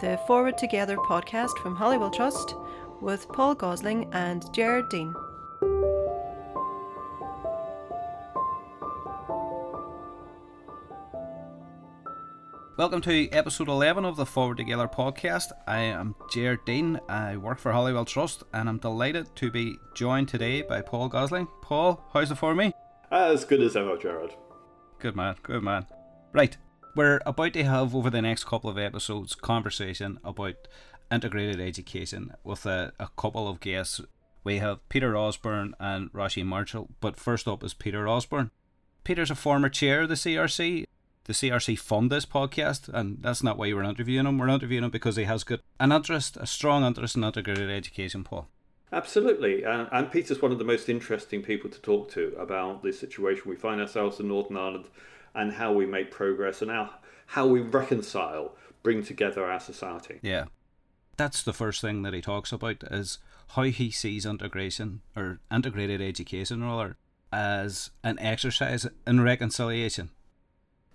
the Forward Together podcast from Holywell Trust with Paul Gosling and Jared Dean. Welcome to episode 11 of the Forward Together podcast. I am Jared Dean. I work for Holywell Trust and I'm delighted to be joined today by Paul Gosling. Paul, how's it for me? Ah, as good as ever, Jared. Good man, good man. Right, we're about to have over the next couple of episodes conversation about integrated education with a, a couple of guests. We have Peter Osborne and Roshi Marshall, but first up is Peter Osborne. Peter's a former chair of the CRC the CRC fund this podcast, and that's not why we're interviewing him. We're interviewing him because he has got an interest, a strong interest in integrated education, Paul. Absolutely, uh, and Peter's one of the most interesting people to talk to about the situation we find ourselves in Northern Ireland and how we make progress and how, how we reconcile, bring together our society. Yeah, that's the first thing that he talks about is how he sees integration or integrated education rather as an exercise in reconciliation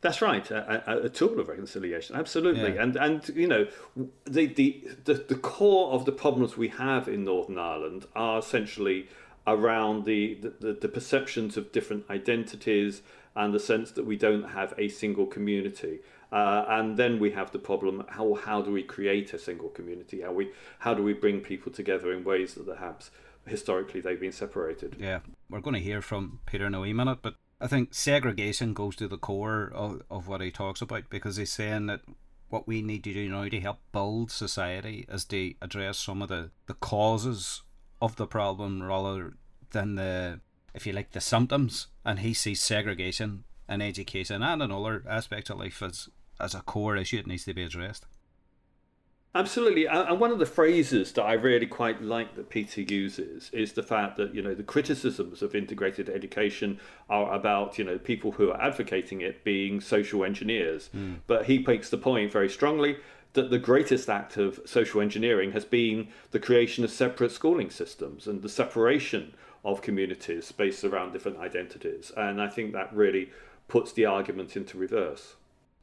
that's right, a, a, a, tool of reconciliation, absolutely, yeah. and and you know the, the the the core of the problems we have in Northern Ireland are essentially around the, the, the perceptions of different identities and the sense that we don't have a single community. Uh, and then we have the problem: how how do we create a single community? How we how do we bring people together in ways that perhaps historically they've been separated? Yeah, we're going to hear from Peter in a wee minute, but I think segregation goes to the core of, of what he talks about because he's saying that what we need to do now to help build society is to address some of the, the causes of the problem rather than the, if you like, the symptoms. And he sees segregation in education and in other aspects of life as, as a core issue that needs to be addressed. Absolutely, and one of the phrases that I really quite like that Peter uses is the fact that you know the criticisms of integrated education are about you know people who are advocating it being social engineers, mm. but he makes the point very strongly that the greatest act of social engineering has been the creation of separate schooling systems and the separation of communities based around different identities, and I think that really puts the argument into reverse.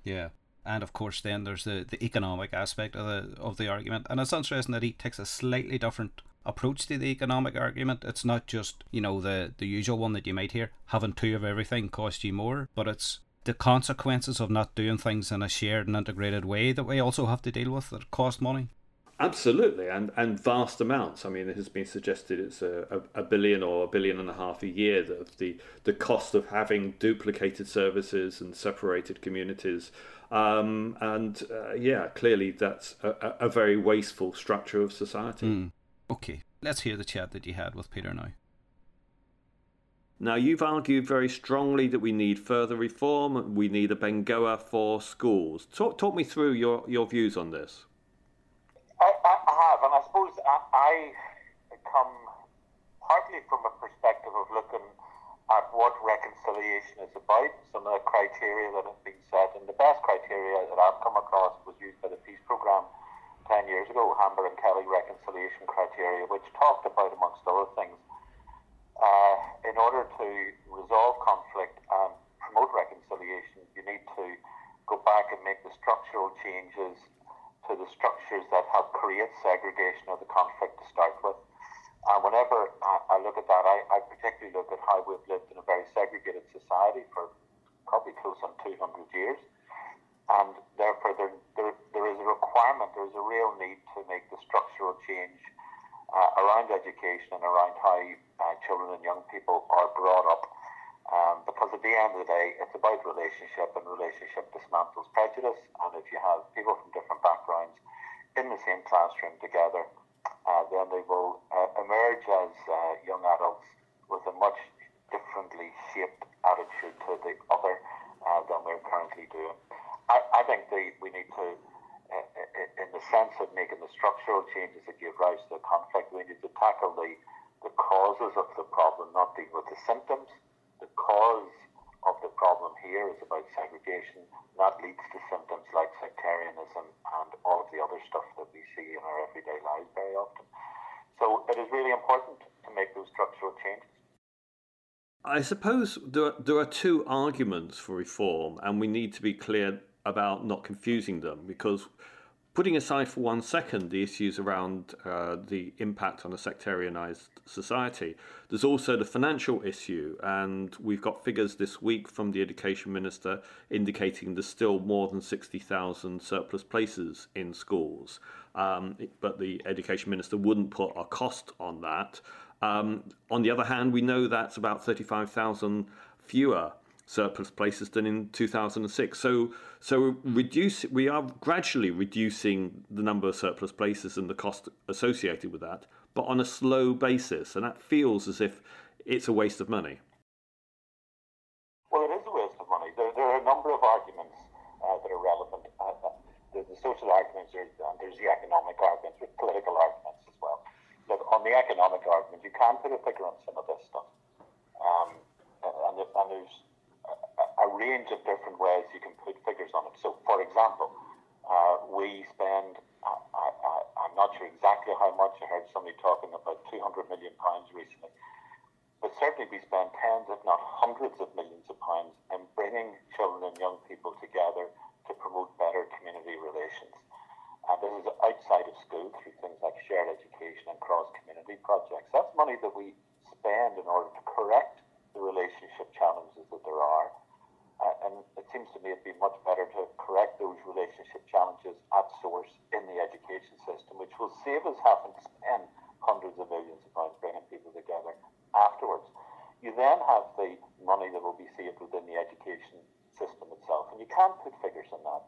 Yeah, and of course then there's the, the economic aspect of the of the argument. And it's interesting that he takes a slightly different approach to the economic argument. It's not just you know the the usual one that you might hear having two of everything costs you more but it's the consequences of not doing things in a shared and integrated way that we also have to deal with that cost money Absolutely, and and vast amounts. I mean, it has been suggested it's a, a, a, billion or a billion and a half a year of the the cost of having duplicated services and separated communities um, and uh, yeah, clearly that's a, a, very wasteful structure of society. Mm. Okay, let's hear the chat that you had with Peter now. Now, you've argued very strongly that we need further reform, we need a Bengoa for schools. Talk, talk me through your, your views on this. I, I have, and I come partly from a perspective of looking at what reconciliation is about, some of the criteria that have been set. And the best criteria that I've come across was used by the peace programme 10 years ago, Hamber and Kelly reconciliation criteria, which talked about, amongst other things, uh, in order to resolve conflict and promote reconciliation, you need to go back and make the structural changes to the structures that help create segregation of the conflict to start with. And whenever I, I look at that, I, I, particularly look at how we've lived in a very segregated society for probably close on 200 years. And therefore, there, there, there is a requirement, there is a real need to make the structural change uh, around education and around how uh, children and young people are brought up. Um, because at the end of the day, it's about relationship, and relationship dismantles prejudice. And if you have people from different backgrounds in the same classroom together, uh, then they will uh, emerge as uh, young adults with a much differently shaped attitude to the other uh, than we're currently doing. I, I think the, we need to, uh, in the sense of making the structural changes that give rise to the conflict, we need to tackle the causes of the problem, not deal with the symptoms. The cause of the problem here is about segregation. That leads to symptoms like sectarianism and all of the other stuff that we see in our everyday lives very often. So it is really important to make those structural changes. I suppose there are, there are two arguments for reform, and we need to be clear about not confusing them because putting aside for one second the issues around uh, the impact on a sectarianized society, there's also the financial issue. And we've got figures this week from the Education Minister indicating there's still more than 60,000 surplus places in schools. Um, but the Education Minister wouldn't put a cost on that. Um, on the other hand, we know that's about 35,000 fewer surplus places than in 2006. So, so reduce we are gradually reducing the number of surplus places and the cost associated with that, but on a slow basis, and that feels as if it's a waste of money. Well, it is a waste of money. There, are a number of arguments uh, that are relevant. Uh, uh the, the, social arguments, are, and there's the economic arguments, with political arguments. On the economic argument, you can put a figure on some of this stuff. Um, and, and there's a range of different ways you can put figures on it. So, for example, uh, we spend, I, am not sure exactly how much, I heard somebody talking about 200 million pounds recently, but certainly we spend tens, if not hundreds of millions of pounds in bringing children and young people together to promote better community relations. And this is outside of school through things like shared education and cross community projects. That's money that we spend in order to correct the relationship challenges that there are uh, and it seems to me it'd be much better to correct those relationship challenges at source in the education system, which will save us having to spend hundreds of millions of pounds bringing people together afterwards. You then have the money that will be saved within the education system itself, and you can't put figures on that.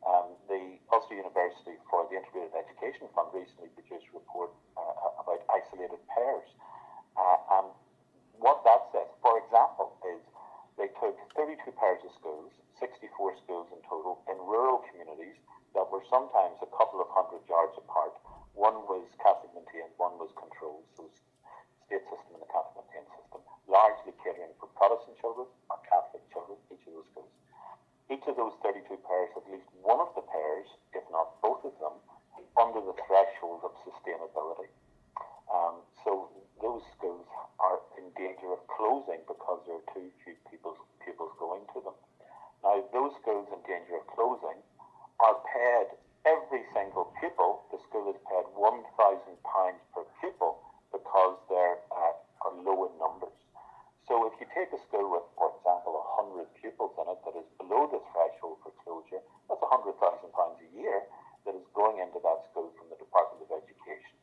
Um, the Ulster University for the Integrated Education Fund recently produced a report uh, about isolated pairs. Uh, and what that says, for example, is they took 32 pairs of schools, 64 schools in total, in rural communities that were sometimes a couple of hundred yards apart. One was Catholic Maintained, one was controlled, so state system and the Catholic Maintained system, largely catering for Protestant children or Catholic children, each of those schools. Each of those 32 pairs, at least one of the pairs, if not both of them, under the threshold of sustainability. Um, so those schools are in danger of closing because there are too few people, pupils going to them. Now, those schools in danger of closing are paid every single pupil. The school is paid £1,000 per pupil because they're uh, are low in numbers. So if you take a school with, for example, 100 pupils in it that is below the threshold for closure, that's £100,000 a year that is going into that school from the Department of Education.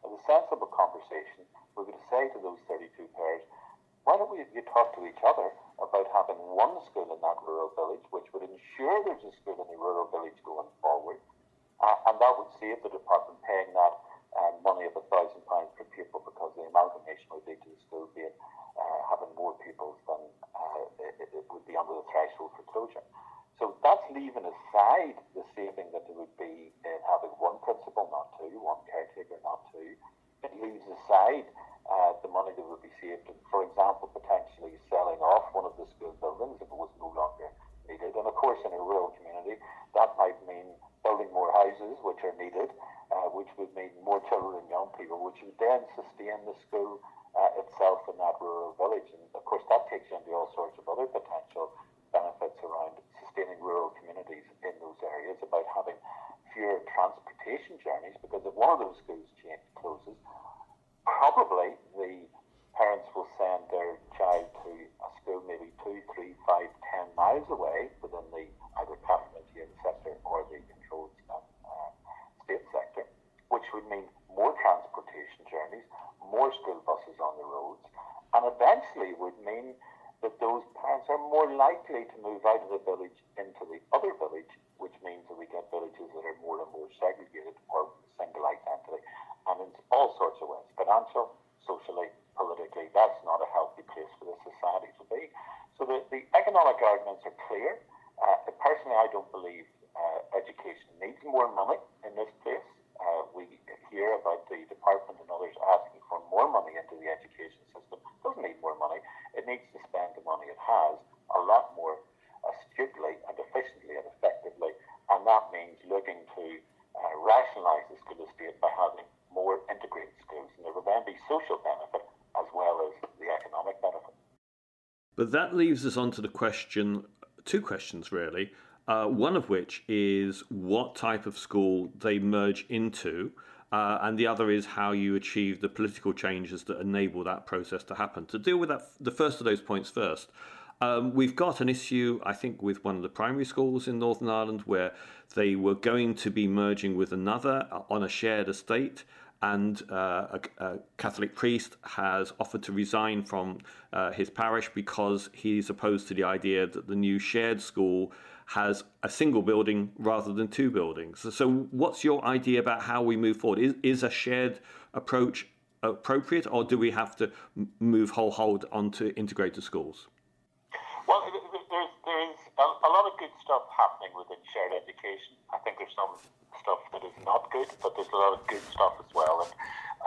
Now, the sensible conversation we're going to say to those 32 pairs, why don't we you talk to each other about having one school in that rural village, which would ensure there's a school in the rural village going forward, uh, and that would save the department paying that um, money of a thousand pounds per pupil because the amalgamation would lead to the school being uh, having more pupils than uh, it, it, would be under the threshold for closure. So that's leaving aside the saving that there would be in having one principal, not two, one caretaker, not two. It leaves aside uh, the money that would be saved, for example, potentially selling off one of the school buildings if it was no longer needed. And of course, in a rural community, that might mean building more houses, which are needed, uh, which would mean more children and young people, which would then sustain the school uh, itself in that rural village. And of course, that takes you into all sorts of other potential benefits around sustaining rural communities in those areas, about having fewer transportation journeys, because if one of those schools change, closes, probably the parents will send their child to a school maybe two, three, five, ten miles away within the either Catholic sector or the controlled uh, state sector, which would mean more transportation journeys, more school buses on the roads, and eventually would mean that those parents are more likely to move out of the village into the other village, which means that we get villages that are more and more segregated or single identity and in all sorts of ways, financial, socially, politically. That's not a healthy place for the society to be. So the, the economic arguments are clear. Uh, personally, I don't believe uh, education needs more money in this place. Uh, we hear about the department and others asking for more money into the education system. It doesn't need more money. It needs to spend the money it has a lot more astutely and efficiently and effectively. And that means looking to uh, rationalise the school estate by having more integrated schools, and there will then be social benefit as well as the economic benefit. But that leaves us on to the question two questions really. Uh, one of which is what type of school they merge into, uh, and the other is how you achieve the political changes that enable that process to happen. To deal with that, the first of those points first. Um, we've got an issue, I think, with one of the primary schools in Northern Ireland where they were going to be merging with another on a shared estate and uh, a, a, Catholic priest has offered to resign from uh, his parish because he's opposed to the idea that the new shared school has a single building rather than two buildings. So, so what's your idea about how we move forward? Is, is a shared approach appropriate, or do we have to move whole hold onto integrated schools? Well, there's, there's a lot of good stuff happening within shared education. I think there's some stuff that is not good, but there's a lot of good stuff as well. And,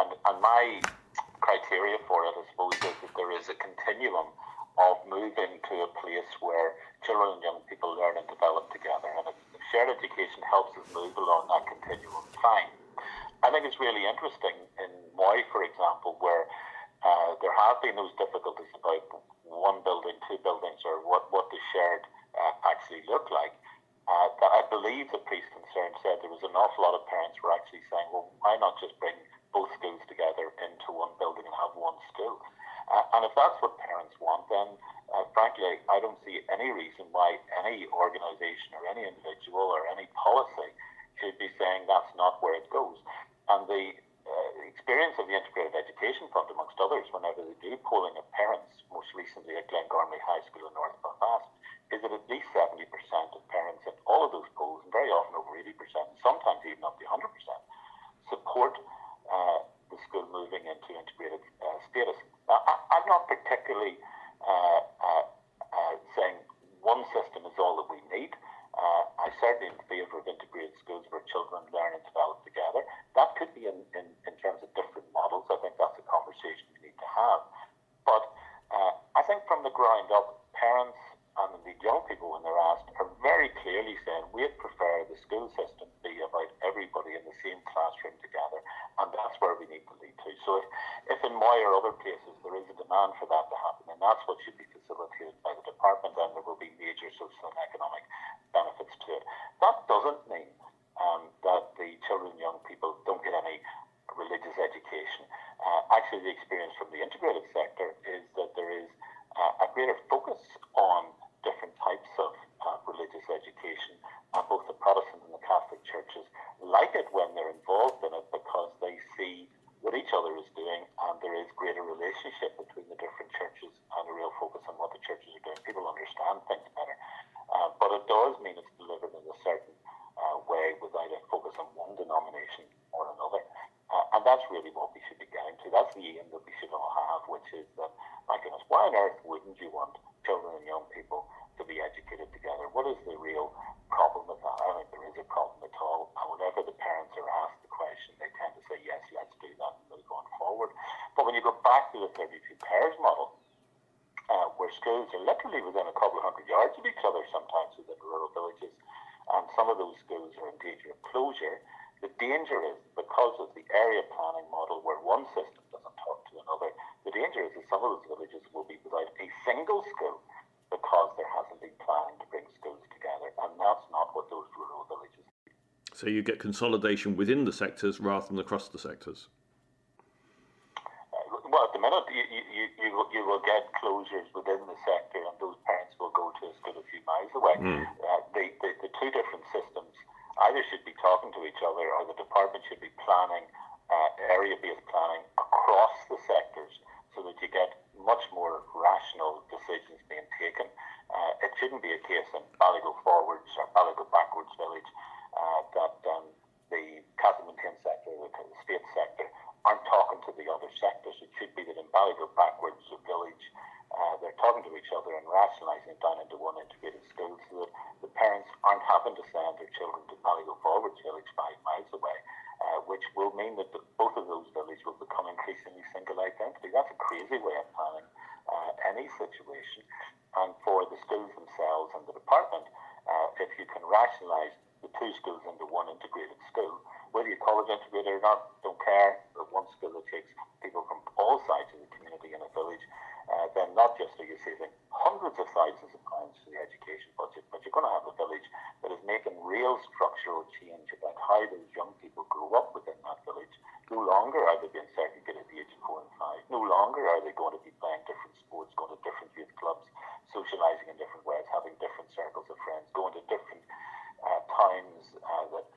and, and my criteria for it, I suppose, is that there is a continuum of moving to a place where children and young people learn and develop together. And if shared education helps us move along that continuum, fine. I think it's really interesting in Moy, for example, where uh, there have been those difficulties about one building, two buildings, or what, what the shared uh, actually look like. Uh, I believe the priest concerned said there was an awful lot of parents were actually saying, well, why not just bring both schools together into one building and have one school? Uh, and if that's what parents want, then uh, frankly, I don't see any reason why any organisation or any individual or any policy should be saying that's not where it goes. And the uh, experience of the Integrated Education Fund, amongst others, whenever they do polling of parents, most recently at Glengormley High School in North Belfast, is that at least 70% of parents in all of those polls, and very often over 80%, sometimes even up to 100%, support uh, the school moving into integrated uh, status. Now, I, am not particularly uh, uh, uh, saying one system is all that we need. Uh, I certainly in favour of integrated schools where children learn and develop together. That could be in, in, in terms of different models. I think that's a conversation we need to have. But I think from the ground up, parents young people, when they're asked, are very clearly saying we'd prefer the school system be about everybody in the same classroom together, and that's where we need to lead to. So if, if in Moy or other places there is a demand for that to happen, then that's what should be facilitated by the department, and there will be major social and economic benefits to it. That doesn't mean um, that the children and young people don't get any religious education. Uh, actually, the experience from the integrated sector is that there is uh, a greater focus on different types of uh, religious education, and both the Protestant and the Catholic churches like it when they're involved in it because they see what each other is doing, and there is greater relationship between the different churches and a real focus on what the churches are doing. People understand things better, uh, but it does mean it's delivered in a certain uh, way without a focus on one denomination or another. Uh, and that's really what we should be getting to. That's the aim that we should all have, which is that, my goodness, why on earth wouldn't you want children and young people to be educated together. What is the real problem with that? I don't think there is a problem at all. And whenever the parents are asked the question, they tend to say, yes, let's do that and move on forward. Back to the 32 pairs model, uh, where schools are literally within a couple of hundred yards of each other sometimes within rural villages, and some of those schools are in danger of closure, the danger is because of the area planning model where one system doesn't talk to another, the danger is that some of those villages will be without a single school because there hasn't been planning to bring schools together, and that's not what those rural villages do. So you get consolidation within the sectors rather than across the sectors? Uh, well, at the minute, you, you, you, will get closures within the sector, and those parents will go to a school a few miles away. Mm. Uh, the, the, the two different systems either should be talking to each other or the department should be planning uh, area-based planning across the sectors so that you get much more rational decisions being taken. Uh, it shouldn't be a case in Ballygo Forwards or Ballygo Backwards Village uh, that um, the Catholic Maintained sector, the state sector, aren't talking to the other sectors. It should be that in Ballygo Backwards Village, uh, they're talking to each other and rationalising it down into one integrated school so that the parents aren't having to send their children to Ballygo Forwards Village five miles away uh, which will mean that the, both of those villages will become increasingly single identity. That's a crazy way of planning uh, any situation. And for the schools themselves and the department, uh, if you can rationalise the two schools into one integrated school, whether you call it integrated or not, don't care, but one school that takes people from all sides of the community in a village, uh, then not just are you saving hundreds of thousands of pounds to the education budget, but you're going to have a village that is making real structural change about how those young people grow up within that village. No longer are they being segregated at the age of four and five. No longer are they going to be playing different sports, going to different youth clubs, socialising in different ways, having different circles of friends, going to different uh, times uh, that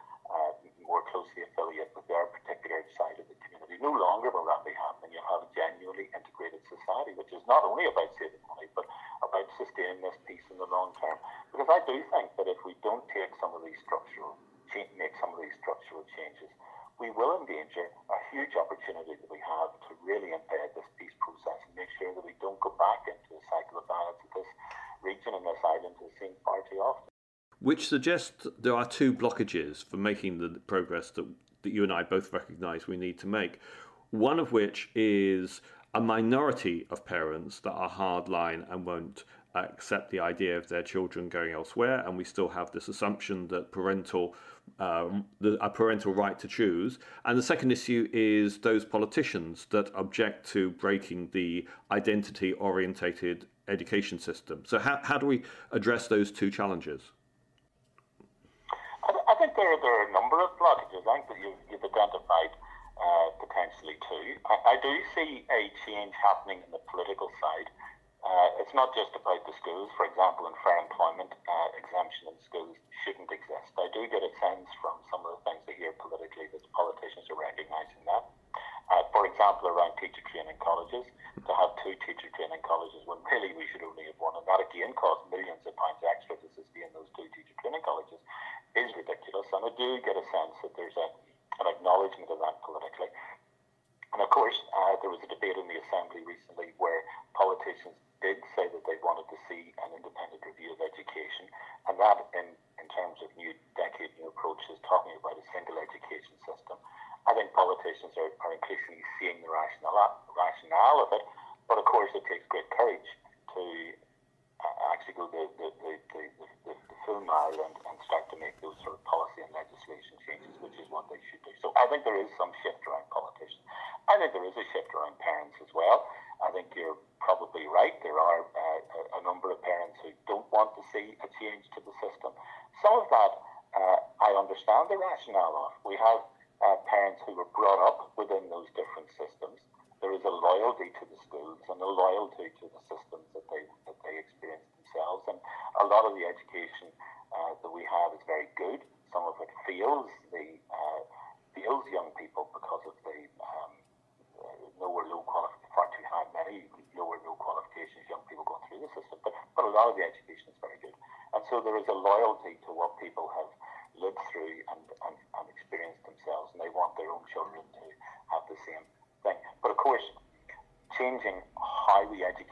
more closely affiliate with their particular side of the community. No longer will that be happening. You'll have a genuinely integrated society, which is not only about saving money, but about sustaining this peace in the long term. Because I do think that if we don't take some of these structural, make some of these structural changes, we will endanger a huge opportunity that we have to really embed this peace process and make sure that we don't go back into a cycle of violence that this region and this island has seen far too often. Which suggests there are two blockages for making the progress that, that you and I both recognise we need to make. One of which is a minority of parents that are hardline and won't accept the idea of their children going elsewhere, and we still have this assumption that parental uh, the, a parental right to choose. And the second issue is those politicians that object to breaking the identity orientated education system. So, how, how do we address those two challenges? There, there are a number of blockages. I think that you've, you've identified uh, potentially two. I, I do see a change happening in the political side. Uh, it's not just about the schools. For example, in fair employment, uh, exemption in schools shouldn't exist. I do get a sense from some of the things I hear politically that the politicians are recognising that. Uh, for example, around teacher training colleges, to have two teacher training colleges when really we should only have one, and that again costs millions of pounds extra to sustain those two teacher training colleges, is ridiculous. And I do get a sense that there's a, an acknowledgement of that politically. And of course, uh, there was a debate in the Assembly recently where politicians did say that they wanted to see an independent review of education, and that, in, in terms of new decade, new approaches, talking about a single education system. I think politicians are, are increasingly seeing the rationale, rationale of it, but of course, it takes great courage to uh, actually go the, the, the, the, the, full mile and, start to make those sort of policy and legislation changes, which is what they should do. So I think there is some shift around politicians. I think there is a shift around parents as well. I think you're probably right. There are uh, a number of parents who don't want to see a change to the system. Some of that uh, I understand the rationale of. We have uh, parents who were brought up within those different systems. There is a loyalty to the schools and a loyalty to the systems that they that they experience lot of the education uh, that we have is very good. Some of it fails the uh, fails young people because of the um, lower low qualifications far too high, many lower, no qualifications young people going through the system, but, but a lot of the education is very good. And so there is a loyalty to what people have lived through and, and, and experienced themselves, and they want their own children to have the same thing. But of course, changing how we educate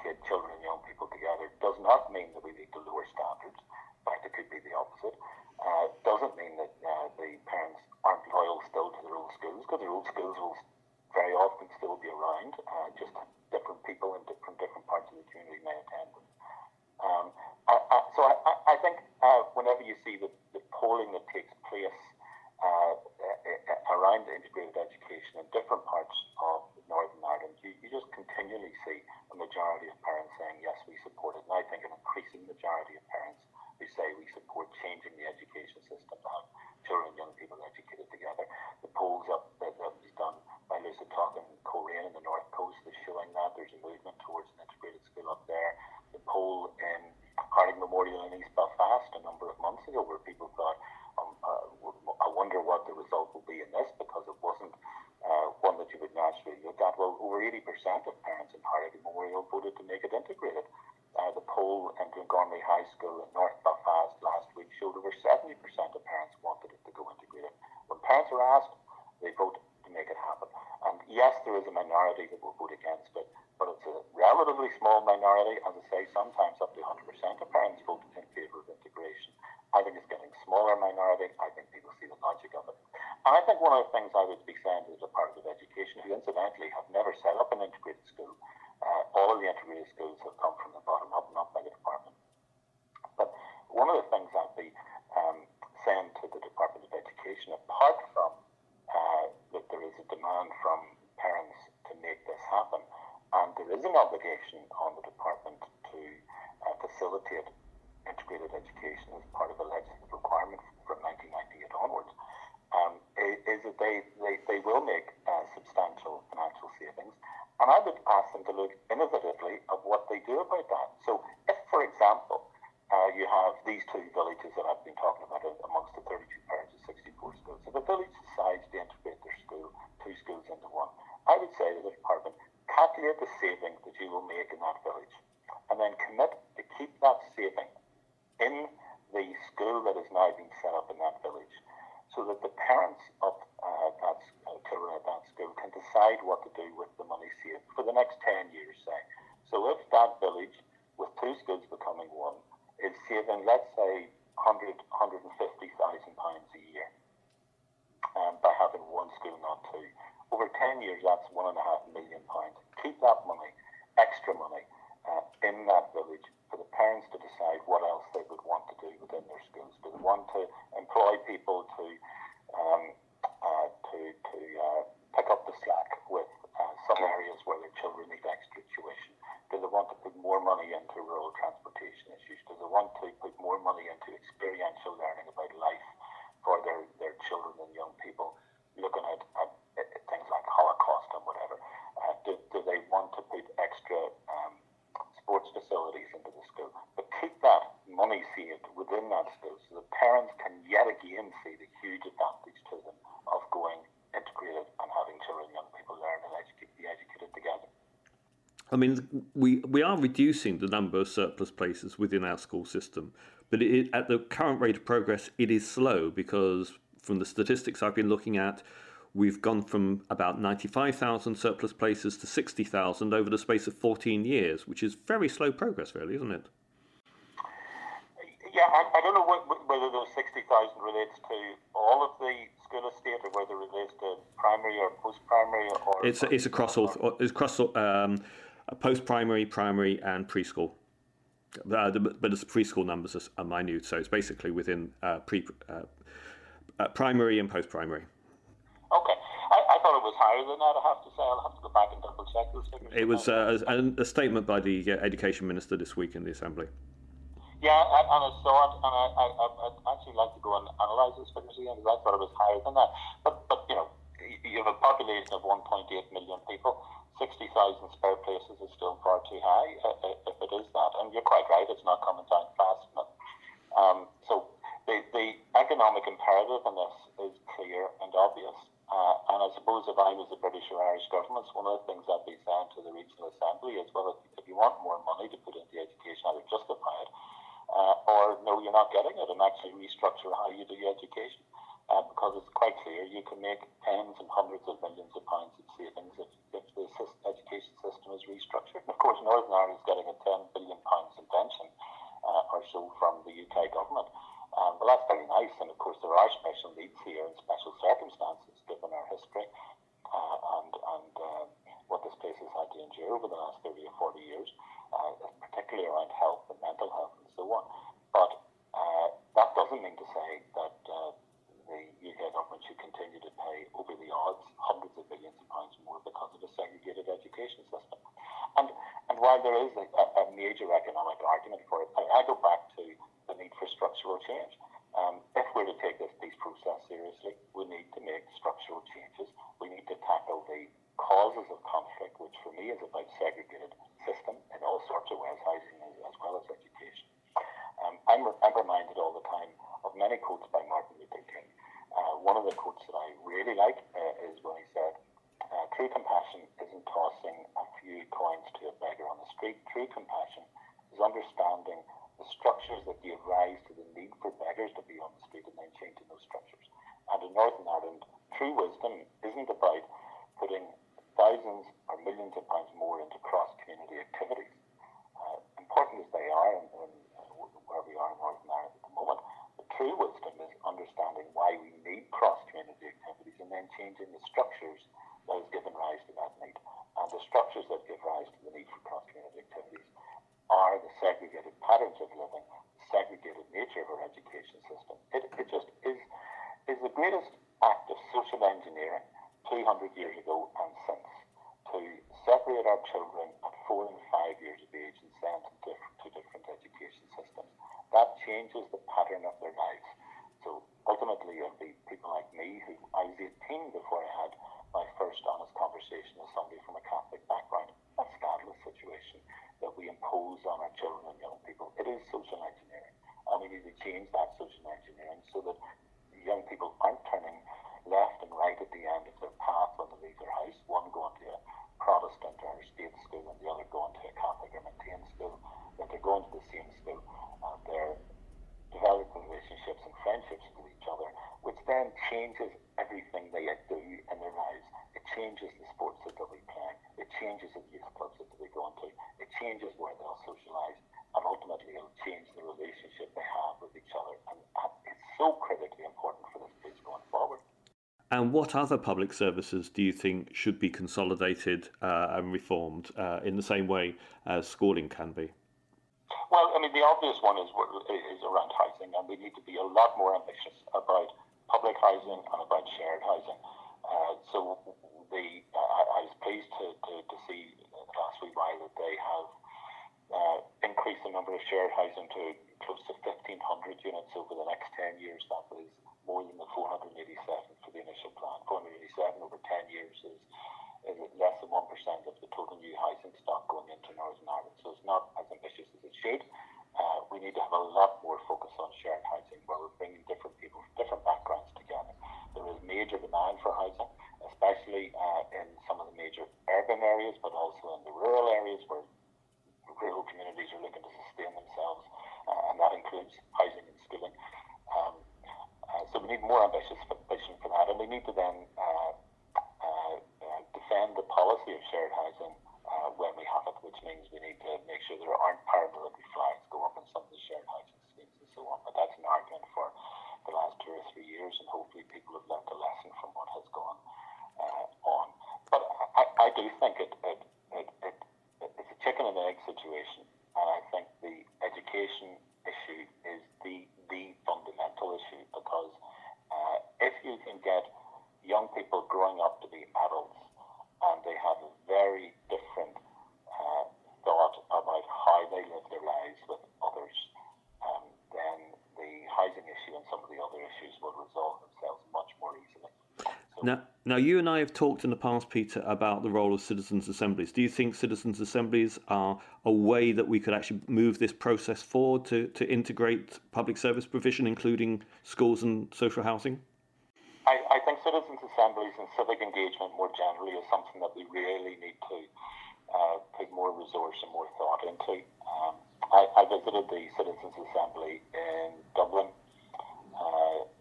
facilitate integrated education as part of a legislative requirement from 1998 onwards, um, is that they, they, they will make uh, substantial financial savings. And I would ask them to look innovatively at what they do about that. So, if, for example, uh, you have these two villages that I've been talking about amongst the 32 parishes of 64 schools. If a village decides to integrate their school, two schools into one, I would say to the department, calculate the saving that you will make in that village and then commit to keep that saving in the school that is now being set up in that village so that the parents of uh, that uh, children at that school can decide what to do with the money saved for the next 10 years, say. So if that village, with two schools becoming one, is saving, let's say, 100, 150,000 pounds a year um, by having one school, not two. Over 10 years, that's one and a half million pounds. Keep that money, extra money, uh, in that village for the parents to decide what else they would want to do within their schools. Do they want to employ people to um, uh, to to uh, pick up the slack with uh, some areas where their children need extra tuition? Do they want to put more money into rural transportation issues? Do they want to put more money into experiential learning about life for their, their children and young people, looking at, at, at things like Holocaust and whatever? Uh, do, do they want to put extra um, sports facilities into the school? But keep that money saved within that school so that parents can yet again see the huge advantage to them of going integrated and having children and young people learn and educate, be educated together. I mean, we, we are reducing the number of surplus places within our school system, but it, at the current rate of progress, it is slow because from the statistics I've been looking at, we've gone from about 95,000 surplus places to 60,000 over the space of 14 years, which is very slow progress, really, isn't it? Yeah, I, I don't know what, whether those 60,000 relates to all of the school estate or whether it relates to primary or post primary or. It's, it's across all, it's across um, post primary, primary, and preschool. Uh, the, but the preschool numbers are, are, minute, so it's basically within uh, pre, uh, uh primary and post primary. Okay, I, I, thought it was higher than that. I have to say, I'll have to go back and double check those figures. It was uh, a, a, statement by the uh, education minister this week in the assembly. Yeah, and, and I saw it, and I, I, I'd actually like to go and analyse those figures again because I thought it was higher than that. But, but you know, you have a population of 1.8 million people 60,000 spare places is still far too high, if it is that. And you're quite right, it's not coming down fast enough. Um, so the, the economic imperative in this is clear and obvious. Uh, and I suppose if I was the British or Irish governments, one of the things I'd be saying to the regional assembly is, well, if, if you want more money to put into education, either justify it, uh, or no, you're not getting it, and actually restructure how you do your education uh, because it's quite clear you can make tens and hundreds of millions of pounds in savings if, if the education system is restructured. And of course, Northern Ireland is getting a £10 billion subvention uh, or so from the UK government. Um, well, that's very nice, and of course, there are special needs here and special circumstances given our history uh, and, and uh, what this place has had to endure over the last 30 or 40 years, uh, particularly around health and mental health and so on. But uh, that doesn't mean to say that uh, the UK government should continue to pay over the odds of pounds more because of a segregated education system. And and while there is a, a major economic argument for it, I, I, go back to the need for structural change. Um, if we're to take this peace process seriously, we need to make structural changes. We need to tackle the causes of conflict, which for me is about segregated system in all sorts of ways, housing as, well as education. Um, I'm, I'm reminded all the time of many quotes by Martin Luther King uh, one of the quotes that I really like uh, is when he said, True compassion isn't tossing a few coins to a beggar on the street. True compassion is understanding the structures that give rise to the need for beggars to be on the street and then changing those structures. And in Northern Ireland, true wisdom isn't about putting thousands or millions of pounds more into cross community activities. Uh, important as they are, and, and uh, where we are in Northern Ireland at the moment, true wisdom is understanding why we need cross-community activities and then changing the structures that has given rise to that need. And the structures that give rise to the need for cross-community activities are the segregated patterns of living, the segregated nature of our education system. It, it just is, is the greatest act of social engineering 200 years ago and since to separate our children at four and five years of age and send them to, to different education changes the pattern of their lives. So ultimately, it'll be people like me who I was 18 before I had my first honest conversation with somebody from a Catholic background. A scandalous situation that we impose on our children and young people. It is social engineering, and we need to change that social engineering so that young people aren't turning left and right at the end of their path when they leave their house. One going to a Protestant or a state school, and the other going to a Catholic or maintained school. That they're going to the same school, and they're developing relationships and friendships with each other, which changes everything they do in their lives. It changes the sports that they'll be playing. It changes the youth clubs that they'll be going to. It changes where they'll socialise. And ultimately, it'll change the relationship they have with each other. And it's so critically important for this place going forward. And what other public services do you think should be consolidated uh, and reformed uh, in the same way as schooling can be? Well, I mean, the obvious one is is around housing, and we need to be a lot more ambitious about housing and about shared housing. Uh, so, the uh, I was pleased to, to, to see last week while that they have uh, increased the number of shared housing to close to 1,500 units over the next 10 years. That was more than the 487 for the initial plan. 487 over 10 years is is less than 1% of the total new housing stock going into Northern Ireland. So it's not as ambitious as it should. Uh, we need to have a lot more focus on shared housing where we're bringing different people from different backgrounds together. There is major demand for housing, especially uh, in some of the major urban areas, but also in the rural areas where rural communities are looking to sustain themselves, uh, and that includes housing and schooling. Um, uh, so we need more ambitious vision for that, and we need to then uh, defend the policy of shared housing uh, when we have it, which means we need to make sure there aren't paramilitary flags go up in some of the shared housing schemes and so on. But that's an argument for the last two or three years, and hopefully people have learned a lesson from what has gone uh, on. But I, I do think it, it, it, it, it's a chicken and egg situation, and I think the education issue is the the fundamental issue because uh, if you can get young people growing up to be adults and they have a very different uh, thought about how they live their lives with others, um, then the housing issue and some of the other issues will resolve themselves much more easily. So now, you and I have talked in the past, Peter, about the role of citizens' assemblies. Do you think citizens' assemblies are a way that we could actually move this process forward to, to integrate public service provision, including schools and social housing? I, I think citizens' assemblies and civic engagement more generally is something that we really need to uh, put more resource and more thought into. Um, I, I, visited the Citizens' Assembly in Dublin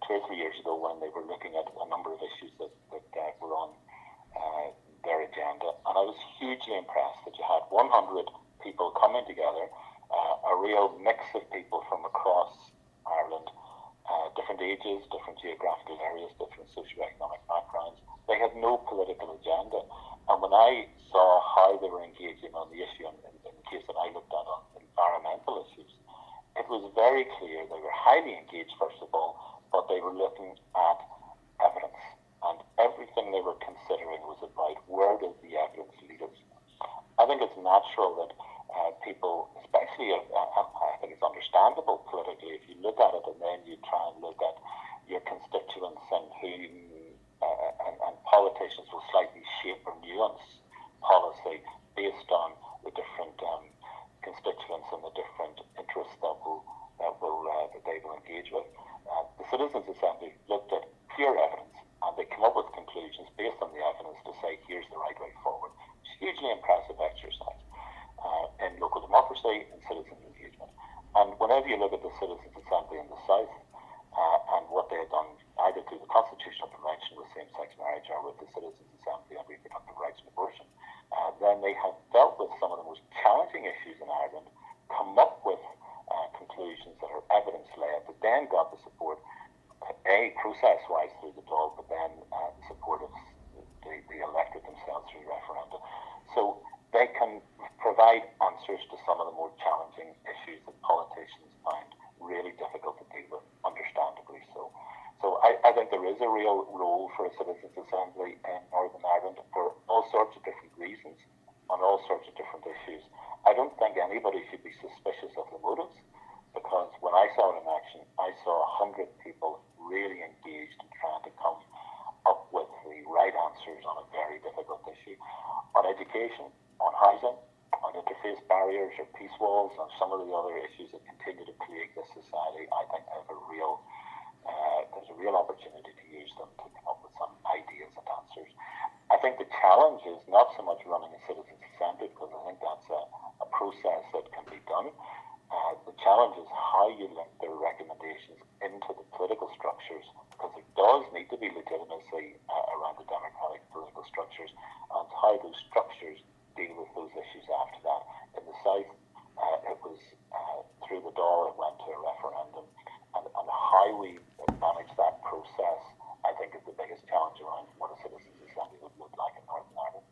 two or three years ago when they were looking at a number of issues that, that uh, were on uh, their agenda, and I was hugely impressed that you had 100 people coming together, uh, a real mix of people from across Ireland uh, different ages, different geographical areas, different socioeconomic backgrounds. They had no political agenda. And when I saw how they were engaging on the issue, in, in the case that I looked at on environmental issues, it was very clear they were highly engaged, first of all, but they were looking at evidence. And everything they were considering was about where does the evidence lead us. I think it's natural that uh, people, especially, uh, I think it's understandable politically, if you look at it and then you try and look at your constituents and who, uh, and, and politicians will slightly shape or nuance policy based on the different um, constituents and the different interests that will that will uh, that they will engage with. Uh, the Citizens Assembly looked at pure evidence and they come up with conclusions based on the evidence to say here's the right way forward. It's a hugely impressive exercise uh, in local democracy and citizens engagement. And whenever you look at the Citizens Assembly in the South uh, and what they had done either through the Constitutional Convention with same-sex marriage or with the Citizens Assembly on reproductive rights and abortion, uh, then they have dealt with some of the most challenging issues in Ireland, come up with uh, conclusions that are evidence-led, that then got the support, A, process-wise through the Dáil, but then uh, the support of the, the elected themselves through referendum. So they can provide answers to some of the more challenging issues that politicians find really difficult to deal with, understandably so. So I, I think there is a real role for a citizens' assembly in Northern Ireland for all sorts of different reasons on all sorts of different issues. I don't think anybody should be suspicious of the motives because when I saw it in barriers or peace walls and some of the other issues that continue to plague this society, I think there's a real uh, there's a real opportunity to use them to come up with some ideas and answers. I think the challenge is not so much running a citizens' assembly because I think that's a, a process that can be done. Uh, the challenge is how you link their recommendations into the political structures because there does need to be legitimacy uh, around the democratic political structures and how those structures deal with those issues after that. In the South, uh, it was uh, through the door, it went to a referendum, and, and how we manage that process, I think, is the biggest challenge around what a citizens' assembly would look like in Northern Ireland.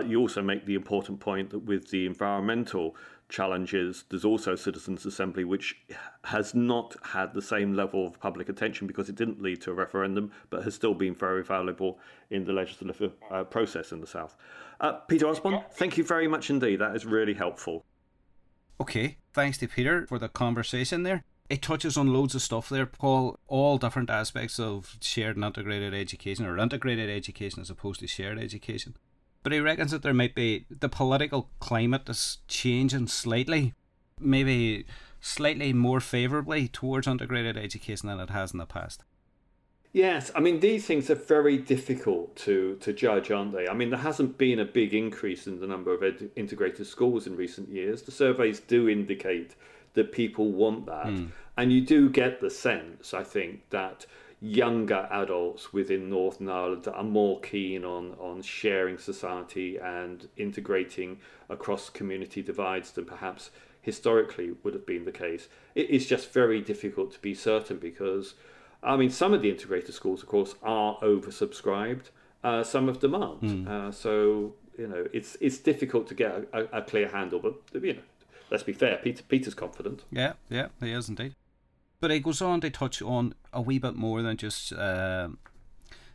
But you also make the important point that with the environmental challenges, there's also Citizens' Assembly, which has not had the same level of public attention because it didn't lead to a referendum, but has still been very valuable in the legislative uh, process in the South. Uh, Peter Osborne, thank you very much indeed. That is really helpful. Okay, thanks to Peter for the conversation there. It touches on loads of stuff there, Paul, all different aspects of shared and integrated education, or integrated education as opposed to shared education. But he reckons that there might be the political climate is changing slightly, maybe slightly more favourably towards integrated education than it has in the past. Yes, I mean these things are very difficult to to judge, aren't they? I mean there hasn't been a big increase in the number of ed- integrated schools in recent years. The surveys do indicate that people want that, mm. and you do get the sense, I think, that younger adults within Northern Ireland are more keen on, on sharing society and integrating across community divides than perhaps historically would have been the case. It is just very difficult to be certain because, I mean, some of the integrated schools, of course, are oversubscribed. Uh, some of them aren't. Mm. Uh, so you know, it's it's difficult to get a, a, clear handle. But you know, let's be fair. Peter Peter's confident. Yeah, yeah, he is indeed. But it goes on to touch on a wee bit more than just uh,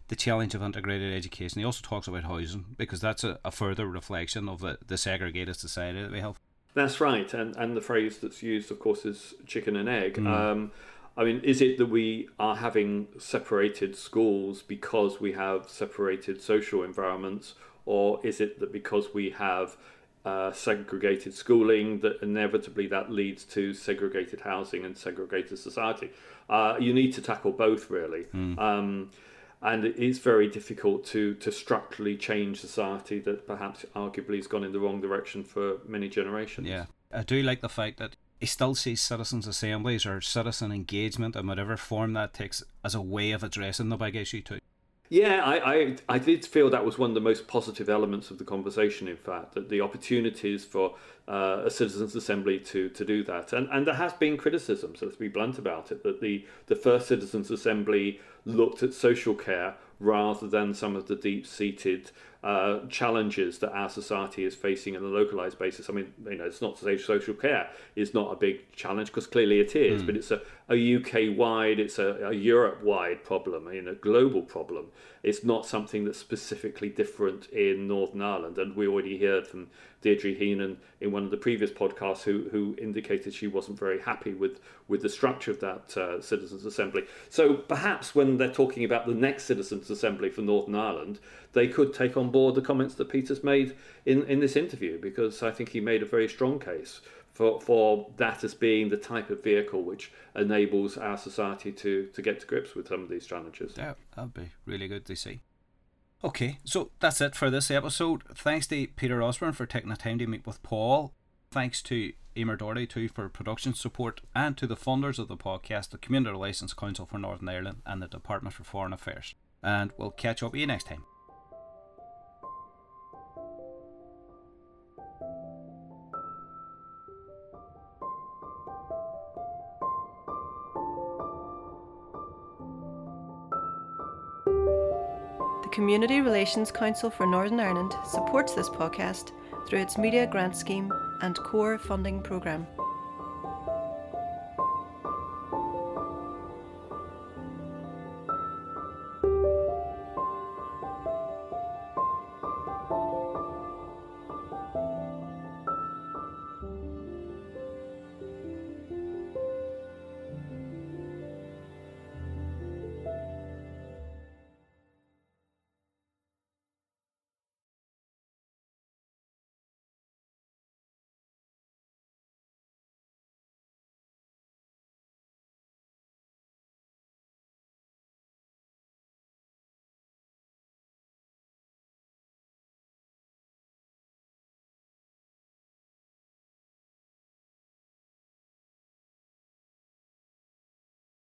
the challenge of integrated education. He also talks about housing because that's a, a further reflection of the, the segregated society that we have. That's right, and and the phrase that's used, of course, is chicken and egg. Mm. Um, I mean, is it that we are having separated schools because we have separated social environments, or is it that because we have uh, segregated schooling that inevitably that leads to segregated housing and segregated society. Uh, you need to tackle both really. Mm. Um, and it is very difficult to, to structurally change society that perhaps arguably has gone in the wrong direction for many generations. Yeah, I do like the fact that he still sees citizens' assemblies or citizen engagement in whatever form that takes as a way of addressing the big issue too. Yeah, I, I, I did feel that was one of the most positive elements of the conversation. In fact, that the opportunities for uh, a citizens' assembly to, to do that, and and there has been criticism. So let's be blunt about it. That the the first citizens' assembly looked at social care rather than some of the deep-seated uh, challenges that our society is facing on a localized basis. I mean, you know, it's not to say social care is not a big challenge because clearly it is, mm. but it's a, a UK wide, it's a, a Europe wide problem, you know, a global problem. It's not something that's specifically different in Northern Ireland. And we already heard from Deirdre Heenan in one of the previous podcasts who, who indicated she wasn't very happy with, with the structure of that uh, Citizens' Assembly. So perhaps when they're talking about the next Citizens' Assembly for Northern Ireland, they could take on board the comments that Peter's made in, in this interview because I think he made a very strong case for, for that as being the type of vehicle which enables our society to, to get to grips with some of these challenges. Yeah, that'd be really good to see. Okay, so that's it for this episode. Thanks to Peter Osborne for taking the time to meet with Paul. Thanks to Emer Doherty too for production support and to the funders of the podcast, the Community Relations Council for Northern Ireland and the Department for Foreign Affairs. And we'll catch up with you next time. Community Relations Council for Northern Ireland supports this podcast through its Media Grant Scheme and Core Funding Programme.